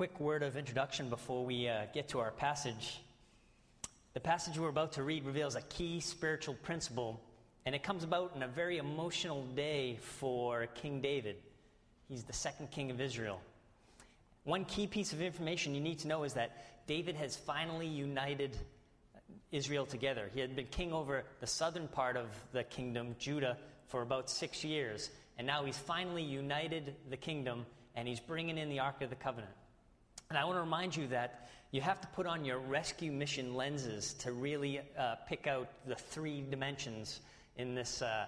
quick word of introduction before we uh, get to our passage. The passage we're about to read reveals a key spiritual principle, and it comes about in a very emotional day for King David. He's the second king of Israel. One key piece of information you need to know is that David has finally united Israel together. He had been king over the southern part of the kingdom, Judah, for about six years. And now he's finally united the kingdom and he's bringing in the Ark of the Covenant. And I want to remind you that you have to put on your rescue mission lenses to really uh, pick out the three dimensions in this, uh,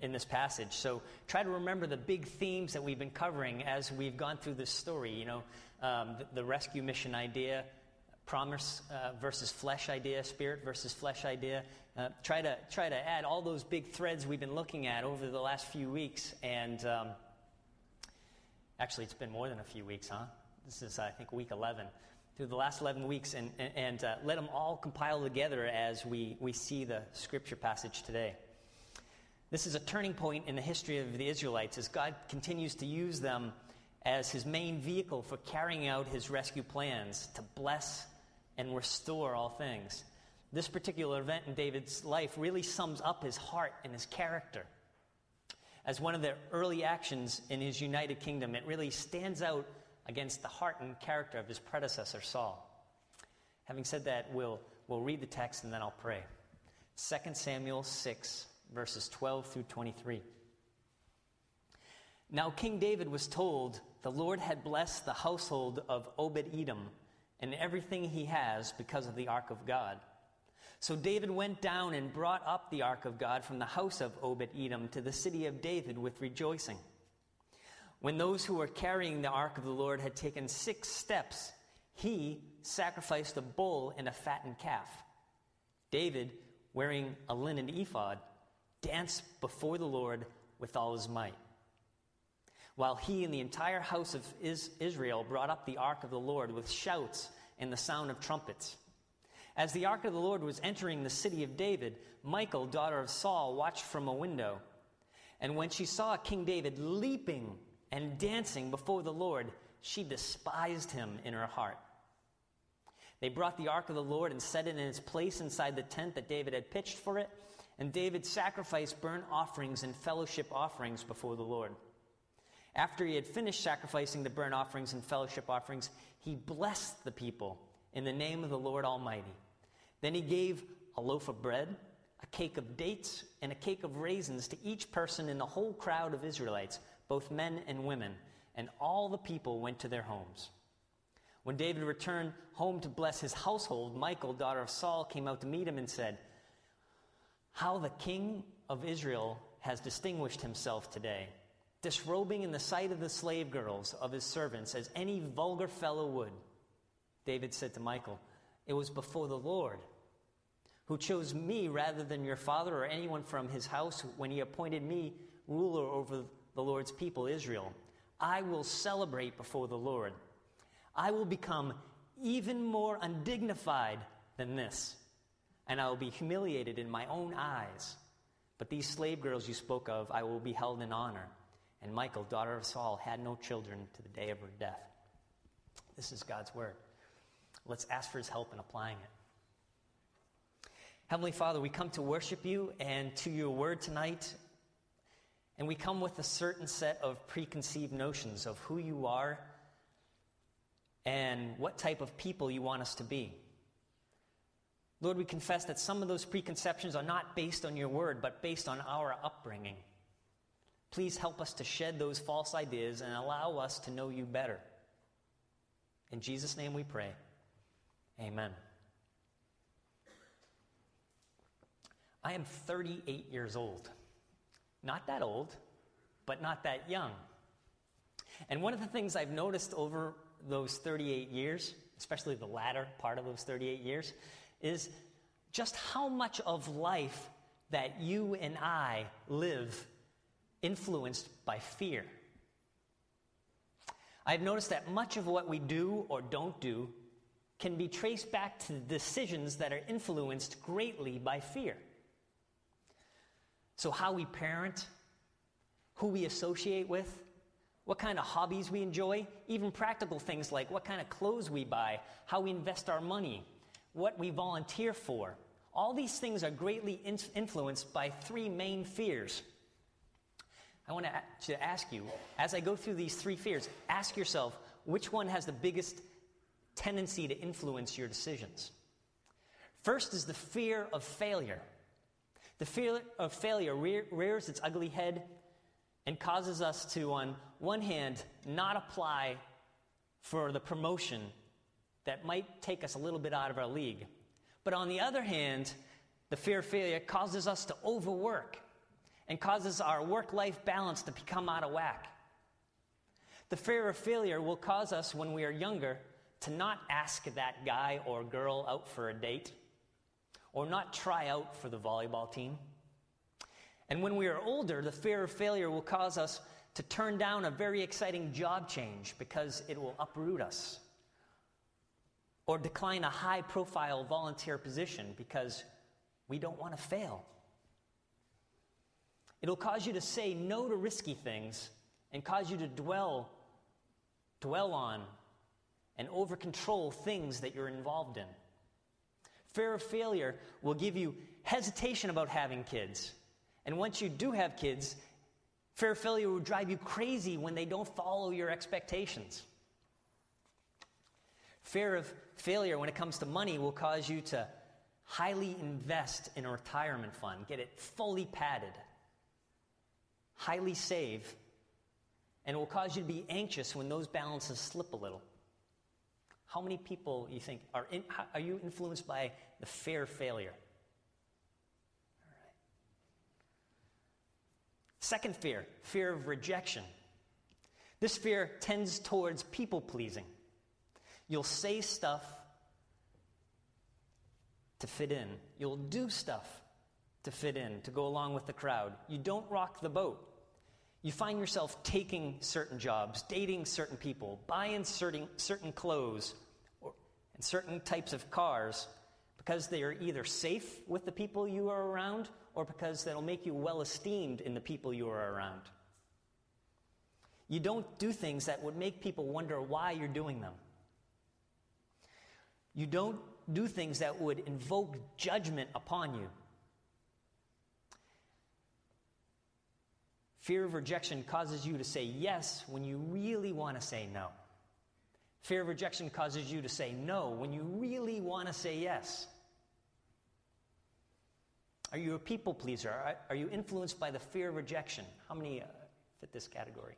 in, this passage. So try to remember the big themes that we've been covering as we've gone through this story. You know, um, the, the, rescue mission idea, promise uh, versus flesh idea, spirit versus flesh idea. Uh, try to try to add all those big threads we've been looking at over the last few weeks. And um, actually, it's been more than a few weeks, huh? This is, I think, week 11 through the last 11 weeks and, and, uh, let them all compile together as we, we see the scripture passage today. This is a turning point in the history of the Israelites as God continues to use them as his main vehicle for carrying out his rescue plans to bless and restore all things. This particular event in David's life really sums up his heart and his character. As one of the early actions in his united kingdom, it really stands out against the heart and character of his predecessor, Saul. Having said that, we'll, we'll read the text and then I'll pray. 2 Samuel 6, verses 12 through 23. Now, King David was told the Lord had blessed the household of Obed Edom and everything he has because of the ark of God. So David went down and brought up the ark of God from the house of Obed Edom to the city of David with rejoicing. When those who were carrying the ark of the Lord had taken six steps, he sacrificed a bull and a fattened calf. David, wearing a linen ephod, danced before the Lord with all his might. While he and the entire house of Israel brought up the ark of the Lord with shouts and the sound of trumpets. As the ark of the Lord was entering the city of David, Michal, daughter of Saul, watched from a window. And when she saw King David leaping and dancing before the Lord, she despised him in her heart. They brought the ark of the Lord and set it in its place inside the tent that David had pitched for it, and David sacrificed burnt offerings and fellowship offerings before the Lord. After he had finished sacrificing the burnt offerings and fellowship offerings, he blessed the people in the name of the Lord Almighty. Then he gave a loaf of bread, a cake of dates, and a cake of raisins to each person in the whole crowd of Israelites both men and women, and all the people went to their homes. When David returned home to bless his household, Michael, daughter of Saul, came out to meet him and said, How the king of Israel has distinguished himself today, disrobing in the sight of the slave girls of his servants as any vulgar fellow would. David said to Michael, It was before the Lord who chose me rather than your father or anyone from his house when he appointed me ruler over the Lord's people, Israel. I will celebrate before the Lord. I will become even more undignified than this, and I will be humiliated in my own eyes. But these slave girls you spoke of, I will be held in honor. And Michael, daughter of Saul, had no children to the day of her death. This is God's word. Let's ask for his help in applying it. Heavenly Father, we come to worship you and to your word tonight. And we come with a certain set of preconceived notions of who you are and what type of people you want us to be. Lord, we confess that some of those preconceptions are not based on your word, but based on our upbringing. Please help us to shed those false ideas and allow us to know you better. In Jesus' name we pray. Amen. I am 38 years old. Not that old, but not that young. And one of the things I've noticed over those 38 years, especially the latter part of those 38 years, is just how much of life that you and I live influenced by fear. I've noticed that much of what we do or don't do can be traced back to decisions that are influenced greatly by fear. So, how we parent, who we associate with, what kind of hobbies we enjoy, even practical things like what kind of clothes we buy, how we invest our money, what we volunteer for. All these things are greatly in- influenced by three main fears. I want to ask you, as I go through these three fears, ask yourself which one has the biggest tendency to influence your decisions. First is the fear of failure. The fear of failure rears its ugly head and causes us to, on one hand, not apply for the promotion that might take us a little bit out of our league. But on the other hand, the fear of failure causes us to overwork and causes our work life balance to become out of whack. The fear of failure will cause us, when we are younger, to not ask that guy or girl out for a date or not try out for the volleyball team. And when we are older, the fear of failure will cause us to turn down a very exciting job change because it will uproot us. Or decline a high profile volunteer position because we don't want to fail. It'll cause you to say no to risky things and cause you to dwell, dwell on, and over control things that you're involved in. Fear of failure will give you hesitation about having kids and once you do have kids, fear of failure will drive you crazy when they don't follow your expectations. Fear of failure when it comes to money will cause you to highly invest in a retirement fund, get it fully padded, highly save, and it will cause you to be anxious when those balances slip a little. How many people you think are, in, are you influenced by the fear of failure? Second fear, fear of rejection. This fear tends towards people pleasing. You'll say stuff to fit in, you'll do stuff to fit in, to go along with the crowd. You don't rock the boat. You find yourself taking certain jobs, dating certain people, buying certain, certain clothes and certain types of cars because they are either safe with the people you are around or because that'll make you well esteemed in the people you are around. You don't do things that would make people wonder why you're doing them. You don't do things that would invoke judgment upon you. Fear of rejection causes you to say yes when you really want to say no. Fear of rejection causes you to say no when you really want to say yes. Are you a people pleaser? Are, you influenced by the fear of rejection? How many uh, fit this category?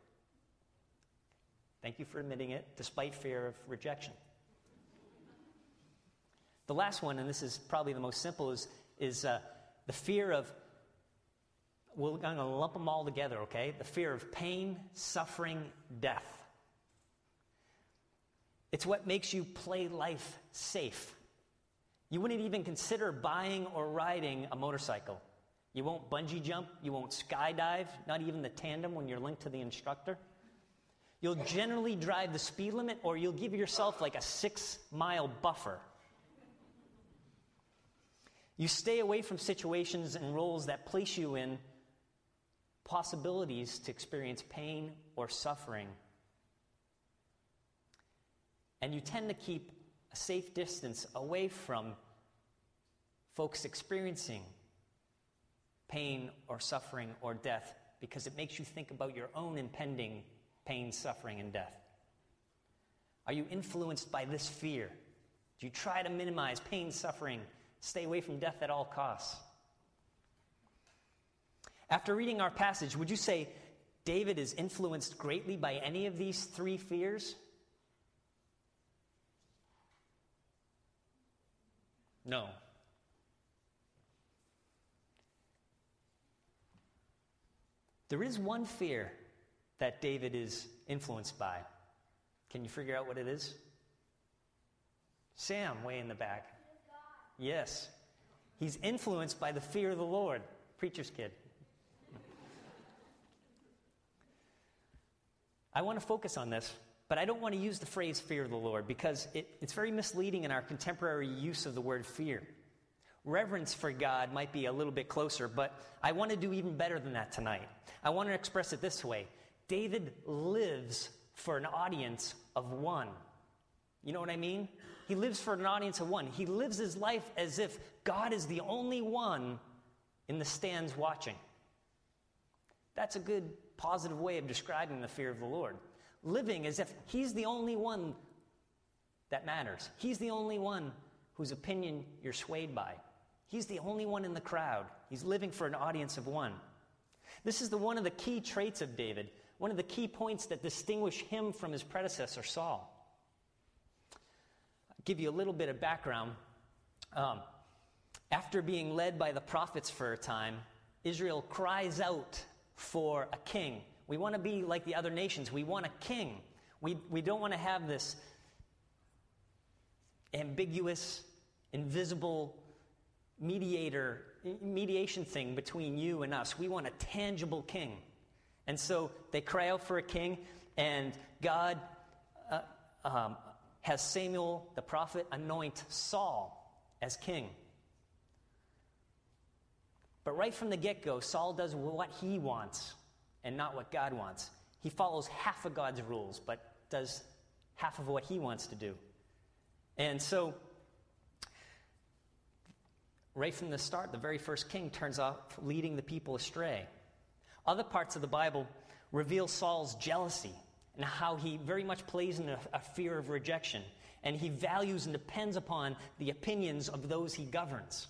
Thank you for admitting it, despite fear of rejection. The last one, and this is probably the most simple, is, is uh, the fear of, we're going to lump them all together, okay? The fear of pain, suffering, death. It's what makes you play life safe. You wouldn't even consider buying or riding a motorcycle. You won't bungee jump, you won't skydive, not even the tandem when you're linked to the instructor. You'll generally drive the speed limit or you'll give yourself like a six mile buffer. You stay away from situations and roles that place you in possibilities to experience pain or suffering. And you tend to keep a safe distance away from folks experiencing pain or suffering or death because it makes you think about your own impending pain, suffering, and death? Are you influenced by this fear? Do you try to minimize pain, suffering, stay away from death at all costs? After reading our passage, would you say David is influenced greatly by any of these three fears? No. There is one fear that David is influenced by. Can you figure out what it is? Sam, way in the back. Yes. He's influenced by the fear of the Lord. Preacher's kid. I want to focus on this but I don't want to use the phrase fear of the Lord because it, it's very misleading in our contemporary use of the word fear. Reverence for God might be a little bit closer, but I want to do even better than that tonight. I want to express it this way David lives for an audience of one. You know what I mean? He lives for an audience of one. He lives his life as if God is the only one in the stands watching. That's a good positive way of describing the fear of the Lord. Living as if He's the only one that matters. He's the only one whose opinion you're swayed by. He's the only one in the crowd. He's living for an audience of one. This is the one of the key traits of David, one of the key points that distinguish him from his predecessor Saul. I'll give you a little bit of background. Um, after being led by the prophets for a time, Israel cries out for a king. We want to be like the other nations. We want a king. We, we don't want to have this ambiguous, invisible mediator, mediation thing between you and us. We want a tangible king. And so they cry out for a king, and God uh, um, has Samuel the prophet anoint Saul as king. But right from the get go, Saul does what he wants and not what God wants. He follows half of God's rules, but does half of what he wants to do. And so, right from the start, the very first king turns off leading the people astray. Other parts of the Bible reveal Saul's jealousy and how he very much plays in a, a fear of rejection. And he values and depends upon the opinions of those he governs.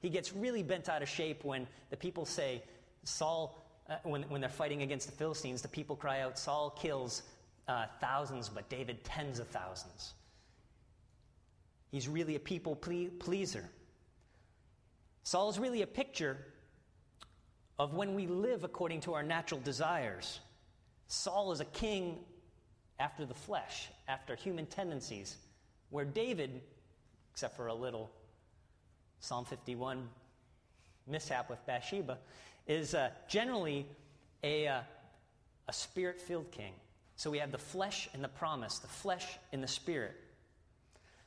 He gets really bent out of shape when the people say, Saul, uh, when, when they're fighting against the Philistines, the people cry out, Saul kills uh, thousands, but David tens of thousands. He's really a people ple- pleaser. Saul is really a picture of when we live according to our natural desires. Saul is a king after the flesh, after human tendencies, where David, except for a little Psalm 51 mishap with Bathsheba, is uh, generally a, uh, a spirit filled king. So we have the flesh and the promise, the flesh and the spirit.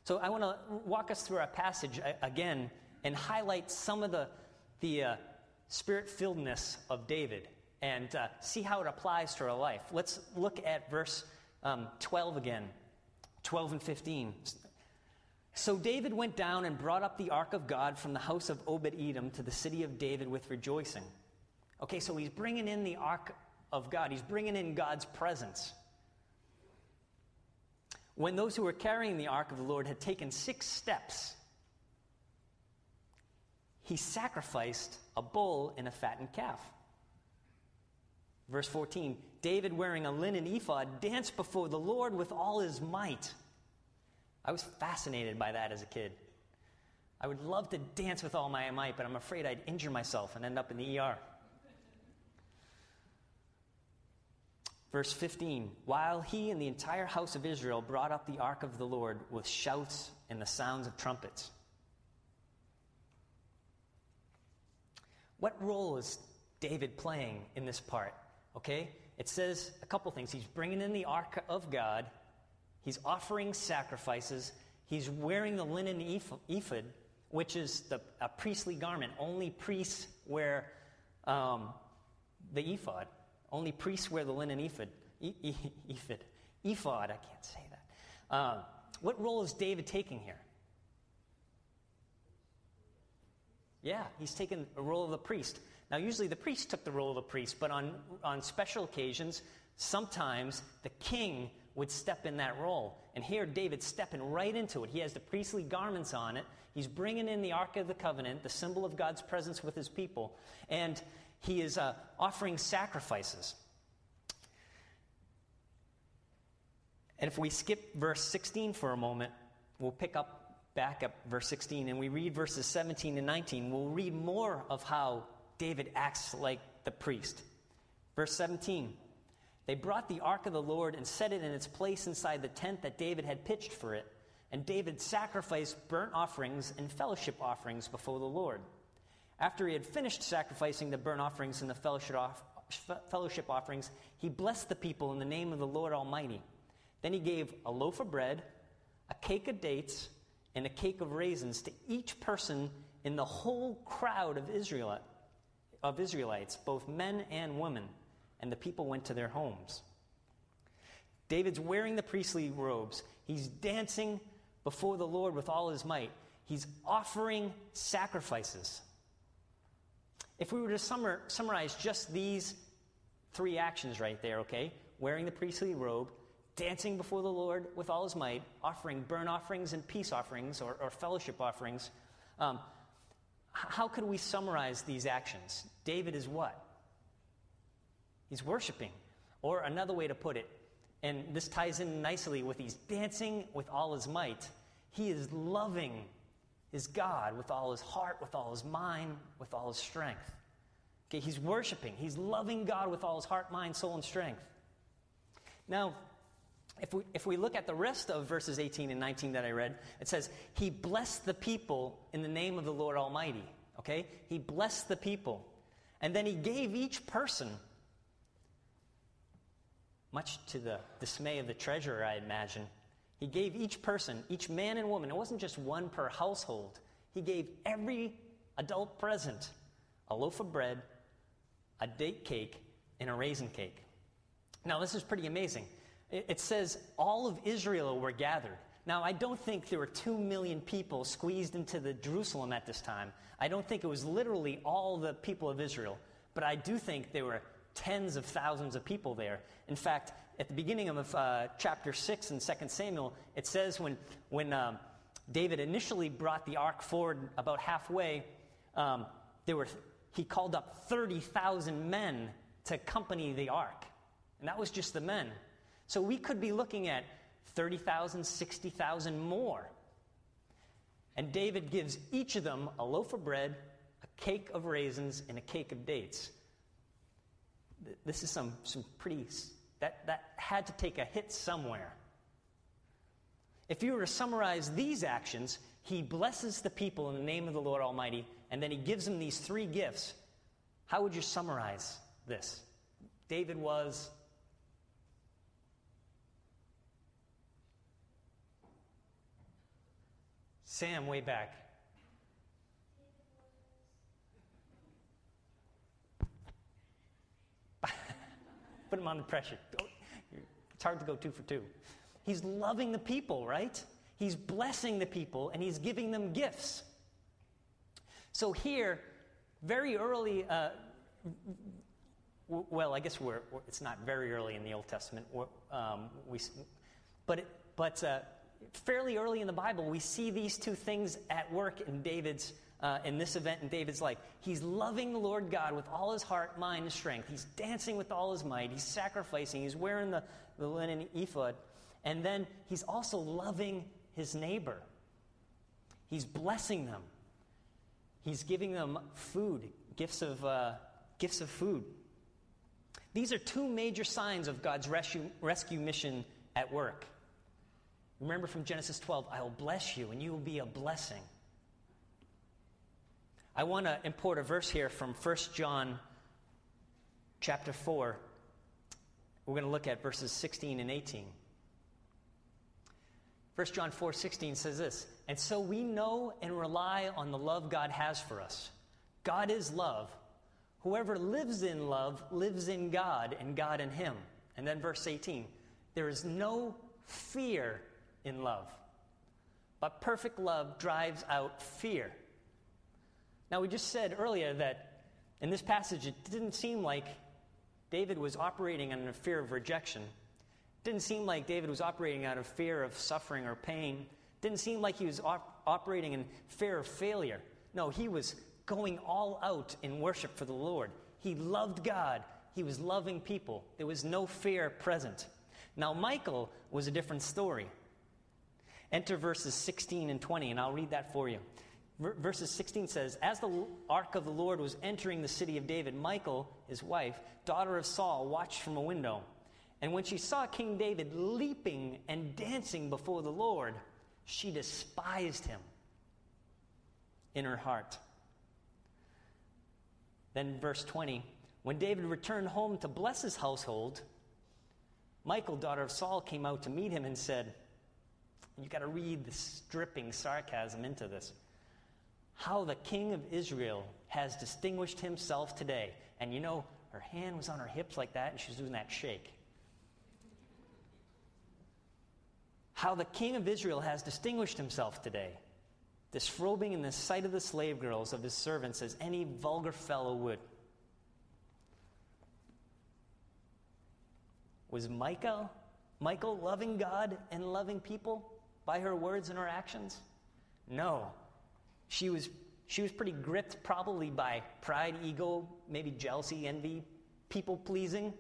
So I want to walk us through our passage uh, again and highlight some of the, the uh, spirit filledness of David and uh, see how it applies to our life. Let's look at verse um, 12 again 12 and 15. So David went down and brought up the ark of God from the house of Obed Edom to the city of David with rejoicing. Okay, so he's bringing in the ark of God, he's bringing in God's presence. When those who were carrying the ark of the Lord had taken six steps, he sacrificed a bull and a fattened calf. Verse 14 David, wearing a linen ephod, danced before the Lord with all his might. I was fascinated by that as a kid. I would love to dance with all my might, but I'm afraid I'd injure myself and end up in the ER. Verse 15 While he and the entire house of Israel brought up the ark of the Lord with shouts and the sounds of trumpets. What role is David playing in this part? Okay? It says a couple things. He's bringing in the ark of God, He's offering sacrifices. He's wearing the linen ephod, which is the, a priestly garment. Only priests wear um, the ephod. Only priests wear the linen ephod. E- e- ephod. Ephod, I can't say that. Um, what role is David taking here? Yeah, he's taken the role of the priest. Now, usually the priest took the role of the priest, but on, on special occasions, sometimes the king would step in that role. And here, David's stepping right into it. He has the priestly garments on it. He's bringing in the Ark of the Covenant, the symbol of God's presence with his people. And he is uh, offering sacrifices. And if we skip verse 16 for a moment, we'll pick up back up verse 16 and we read verses 17 and 19. We'll read more of how David acts like the priest. Verse 17 they brought the ark of the Lord and set it in its place inside the tent that David had pitched for it. And David sacrificed burnt offerings and fellowship offerings before the Lord. After he had finished sacrificing the burnt offerings and the fellowship, off- fellowship offerings, he blessed the people in the name of the Lord Almighty. Then he gave a loaf of bread, a cake of dates, and a cake of raisins to each person in the whole crowd of Israel, of Israelites, both men and women. and the people went to their homes. David's wearing the priestly robes. He's dancing before the Lord with all his might. He's offering sacrifices. If we were to summarize just these three actions right there, okay? Wearing the priestly robe, dancing before the Lord with all his might, offering burnt offerings and peace offerings or, or fellowship offerings. Um, how could we summarize these actions? David is what? He's worshiping. Or another way to put it, and this ties in nicely with he's dancing with all his might. He is loving his God with all his heart, with all his mind, with all his strength. Okay, he's worshiping. He's loving God with all his heart, mind, soul, and strength. Now, if we, if we look at the rest of verses 18 and 19 that I read, it says, He blessed the people in the name of the Lord Almighty. Okay? He blessed the people. And then He gave each person, much to the dismay of the treasurer, I imagine, He gave each person, each man and woman, it wasn't just one per household, He gave every adult present a loaf of bread, a date cake, and a raisin cake. Now, this is pretty amazing it says all of Israel were gathered. Now, I don't think there were two million people squeezed into the Jerusalem at this time. I don't think it was literally all the people of Israel, but I do think there were tens of thousands of people there. In fact, at the beginning of uh, chapter 6 in 2 Samuel, it says when, when um, David initially brought the ark forward about halfway, um, there were, he called up 30,000 men to accompany the ark. And that was just the men. So we could be looking at 30,000, 60,000 more. And David gives each of them a loaf of bread, a cake of raisins, and a cake of dates. This is some, some pretty, that, that had to take a hit somewhere. If you were to summarize these actions, he blesses the people in the name of the Lord Almighty, and then he gives them these three gifts. How would you summarize this? David was Sam, way back. Put him under pressure. It's hard to go two for two. He's loving the people, right? He's blessing the people and he's giving them gifts. So here, very early, uh, well, I guess we're, it's not very early in the Old Testament, um, we, but, it, but uh, fairly early in the Bible, we see these two things at work in David's, uh, in this event in David's life. He's loving the Lord God with all his heart, mind, and strength. He's dancing with all his might. He's sacrificing. He's wearing the, the linen ephod. And then he's also loving his neighbor. He's blessing them. He's giving them food, gifts of, uh, gifts of food. These are two major signs of God's rescue, rescue mission at work. Remember from Genesis 12, I will bless you and you will be a blessing. I want to import a verse here from 1 John chapter 4. We're going to look at verses 16 and 18. 1 John 4 16 says this, and so we know and rely on the love God has for us. God is love. Whoever lives in love lives in God and God in him. And then verse 18, there is no fear in love. But perfect love drives out fear. Now, we just said earlier that in this passage, it didn't seem like David was operating out of fear of rejection. It didn't seem like David was operating out of fear of suffering or pain. It didn't seem like he was op- operating in fear of failure. No, he was going all out in worship for the Lord. He loved God, he was loving people. There was no fear present. Now, Michael was a different story. Enter verses 16 and 20, and I'll read that for you. Verses 16 says, As the ark of the Lord was entering the city of David, Michael, his wife, daughter of Saul, watched from a window. And when she saw King David leaping and dancing before the Lord, she despised him in her heart. Then, verse 20 When David returned home to bless his household, Michael, daughter of Saul, came out to meet him and said, You've got to read the stripping sarcasm into this. How the king of Israel has distinguished himself today. And you know, her hand was on her hips like that, and she was doing that shake. How the king of Israel has distinguished himself today, disrobing in the sight of the slave girls of his servants as any vulgar fellow would. Was Michael, Michal loving God and loving people by her words and her actions? No. She was, she was pretty gripped probably by pride, ego, maybe jealousy, envy, people pleasing.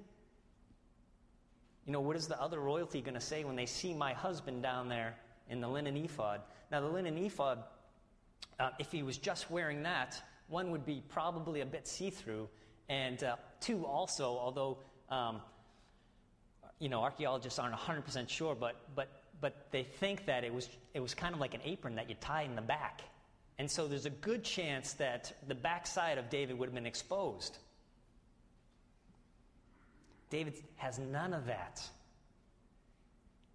You know, what is the other royalty going to say when they see my husband down there in the linen ephod? Now, the linen ephod, uh, if he was just wearing that, one would be probably a bit see through. And uh, two, also, although, um, you know, archaeologists aren't 100% sure, but, but, but they think that it was, it was kind of like an apron that you tie in the back. And so there's a good chance that the backside of David would have been exposed. David has none of that.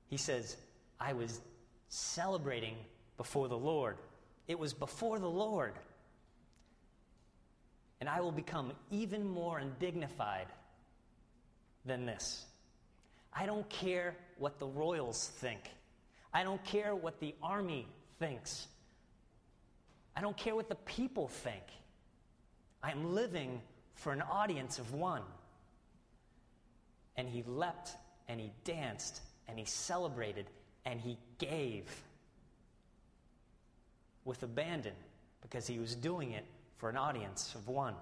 He says, I was celebrating before the Lord. It was before the Lord. And I will become even more undignified than this. I don't care what the royals think. I don't care what the army thinks. I don't care what the people think. I'm living for an audience of one. And he leapt and he danced and he celebrated and he gave with abandon because he was doing it for an audience of one.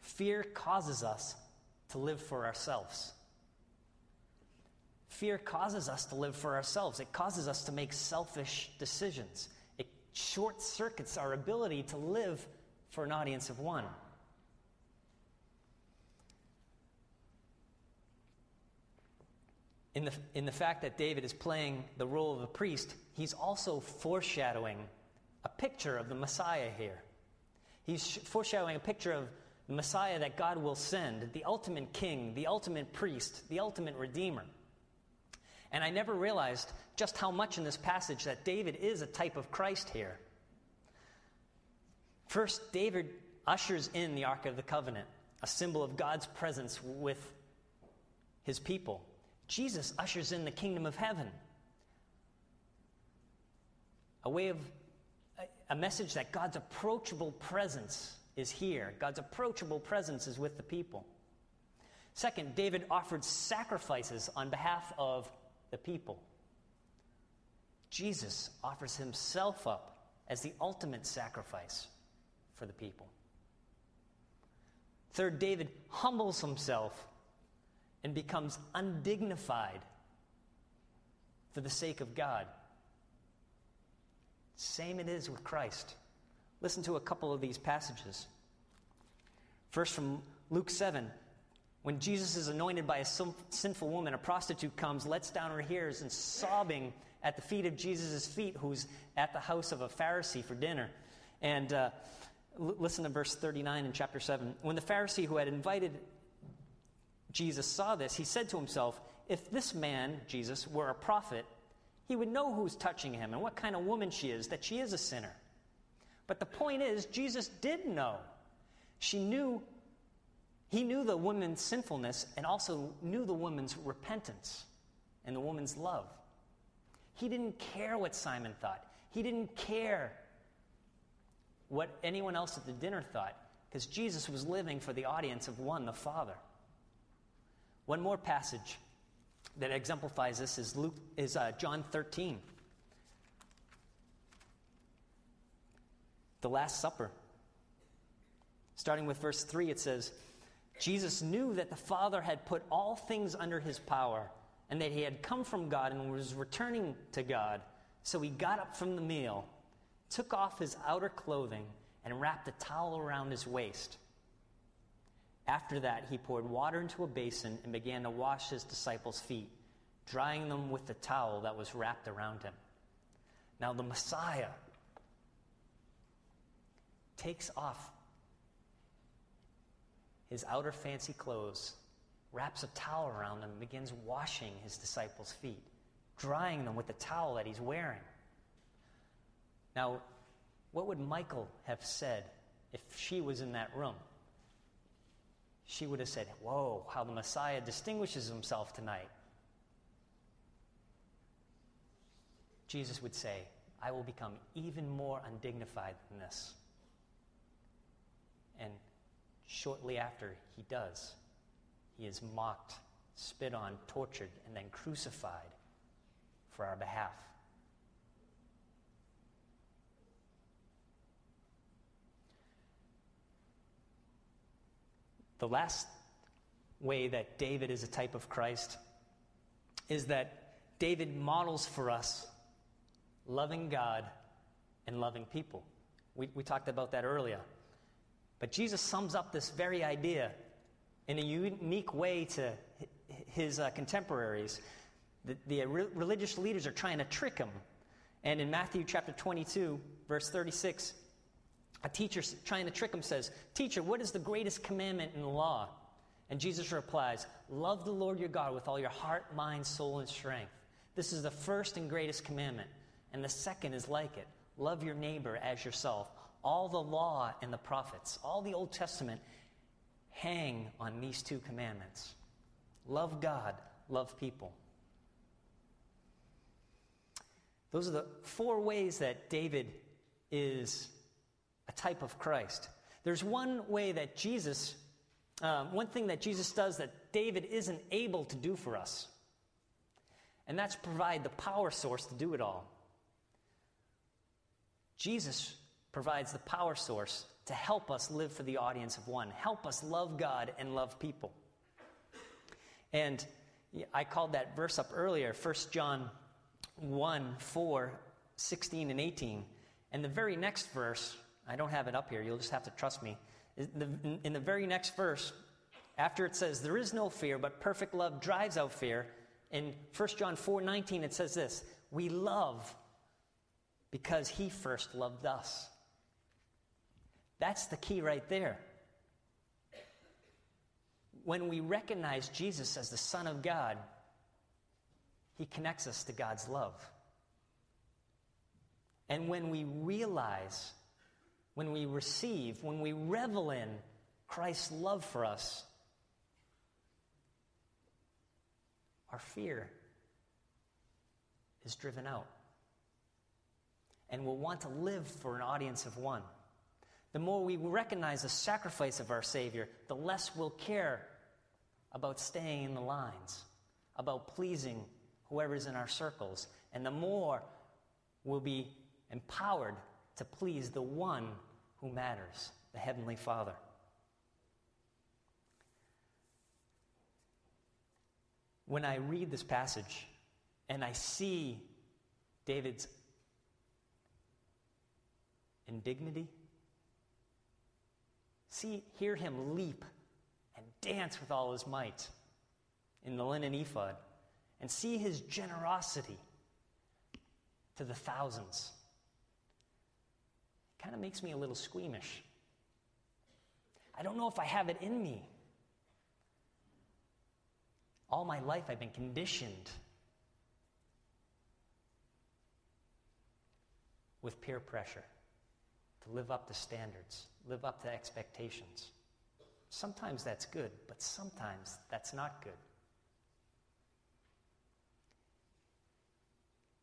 Fear causes us to live for ourselves. Fear causes us to live for ourselves. It causes us to make selfish decisions. It short circuits our ability to live for an audience of one. In the, in the fact that David is playing the role of a priest, he's also foreshadowing a picture of the Messiah here. He's foreshadowing a picture of the Messiah that God will send, the ultimate king, the ultimate priest, the ultimate redeemer. And I never realized just how much in this passage that David is a type of Christ here. First, David ushers in the Ark of the Covenant, a symbol of God's presence with his people. Jesus ushers in the kingdom of heaven, a way of a message that God's approachable presence is here. God's approachable presence is with the people. Second, David offered sacrifices on behalf of the people. Jesus offers himself up as the ultimate sacrifice for the people. Third, David humbles himself and becomes undignified for the sake of God. Same it is with Christ. Listen to a couple of these passages. First, from Luke 7. When Jesus is anointed by a sinful woman, a prostitute comes, lets down her hairs, and sobbing at the feet of Jesus' feet, who's at the house of a Pharisee for dinner. And uh, l- listen to verse 39 in chapter 7. When the Pharisee who had invited Jesus saw this, he said to himself, If this man, Jesus, were a prophet, he would know who's touching him and what kind of woman she is, that she is a sinner. But the point is, Jesus did know. She knew he knew the woman's sinfulness and also knew the woman's repentance and the woman's love. He didn't care what Simon thought. He didn't care what anyone else at the dinner thought because Jesus was living for the audience of one, the Father. One more passage that exemplifies this is Luke is uh, John 13. The Last Supper. Starting with verse 3, it says, Jesus knew that the Father had put all things under his power and that he had come from God and was returning to God. So he got up from the meal, took off his outer clothing, and wrapped a towel around his waist. After that, he poured water into a basin and began to wash his disciples' feet, drying them with the towel that was wrapped around him. Now, the Messiah takes off his outer fancy clothes, wraps a towel around him, and begins washing his disciples' feet, drying them with the towel that he's wearing. Now, What would Michael have said if she was in that room? She would have said, Whoa, how the Messiah distinguishes himself tonight. Jesus would say, I will become even more undignified than this. And shortly after he does, he is mocked, spit on, tortured, and then crucified for our behalf. The last way that David is a type of Christ is that David models for us loving God and loving people. We, we talked about that earlier. But Jesus sums up this very idea in a unique way to his uh, contemporaries. The, the re- religious leaders are trying to trick him. And in Matthew chapter 22, verse 36, a teacher trying to trick him says, Teacher, what is the greatest commandment in the law? And Jesus replies, Love the Lord your God with all your heart, mind, soul, and strength. This is the first and greatest commandment. And the second is like it love your neighbor as yourself. All the law and the prophets, all the Old Testament hang on these two commandments love God, love people. Those are the four ways that David is a type of Christ. There's one way that Jesus, um, one thing that Jesus does that David isn't able to do for us, and that's provide the power source to do it all. Jesus provides the power source to help us live for the audience of one, help us love God and love people. And I called that verse up earlier, 1 John 1 4, 16 and 18. And the very next verse, I don't have it up here, you'll just have to trust me. In the very next verse, after it says, There is no fear, but perfect love drives out fear, in 1 John 4 19, it says this We love because he first loved us. That's the key right there. When we recognize Jesus as the Son of God, he connects us to God's love. And when we realize, when we receive, when we revel in Christ's love for us, our fear is driven out and we'll want to live for an audience of one. The more we recognize the sacrifice of our Savior, the less we'll care about staying in the lines, about pleasing whoever's in our circles, and the more we'll be empowered to please the one who matters, the Heavenly Father. When I read this passage and I see David's indignity. See, hear him leap and dance with all his might in the linen ephod, and see his generosity to the thousands. It kind of makes me a little squeamish. I don't know if I have it in me. All my life, I've been conditioned with peer pressure to live up to standards, live up to expectations. Sometimes that's good, but sometimes that's not good.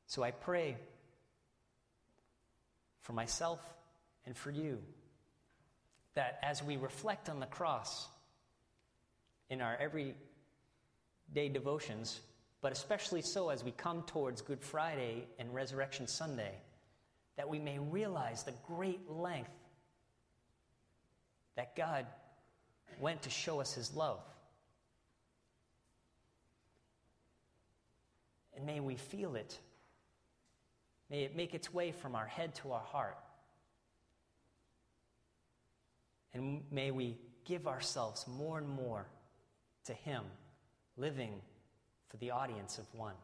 So I pray for myself and for you that as we reflect on the cross in our everyday devotions, but especially so as we come towards Good Friday and Resurrection Sunday, that we may realize the great length that God went to show us his love. And may we feel it. May it make its way from our head to our heart. And may we give ourselves more and more to Him, living for the audience of one.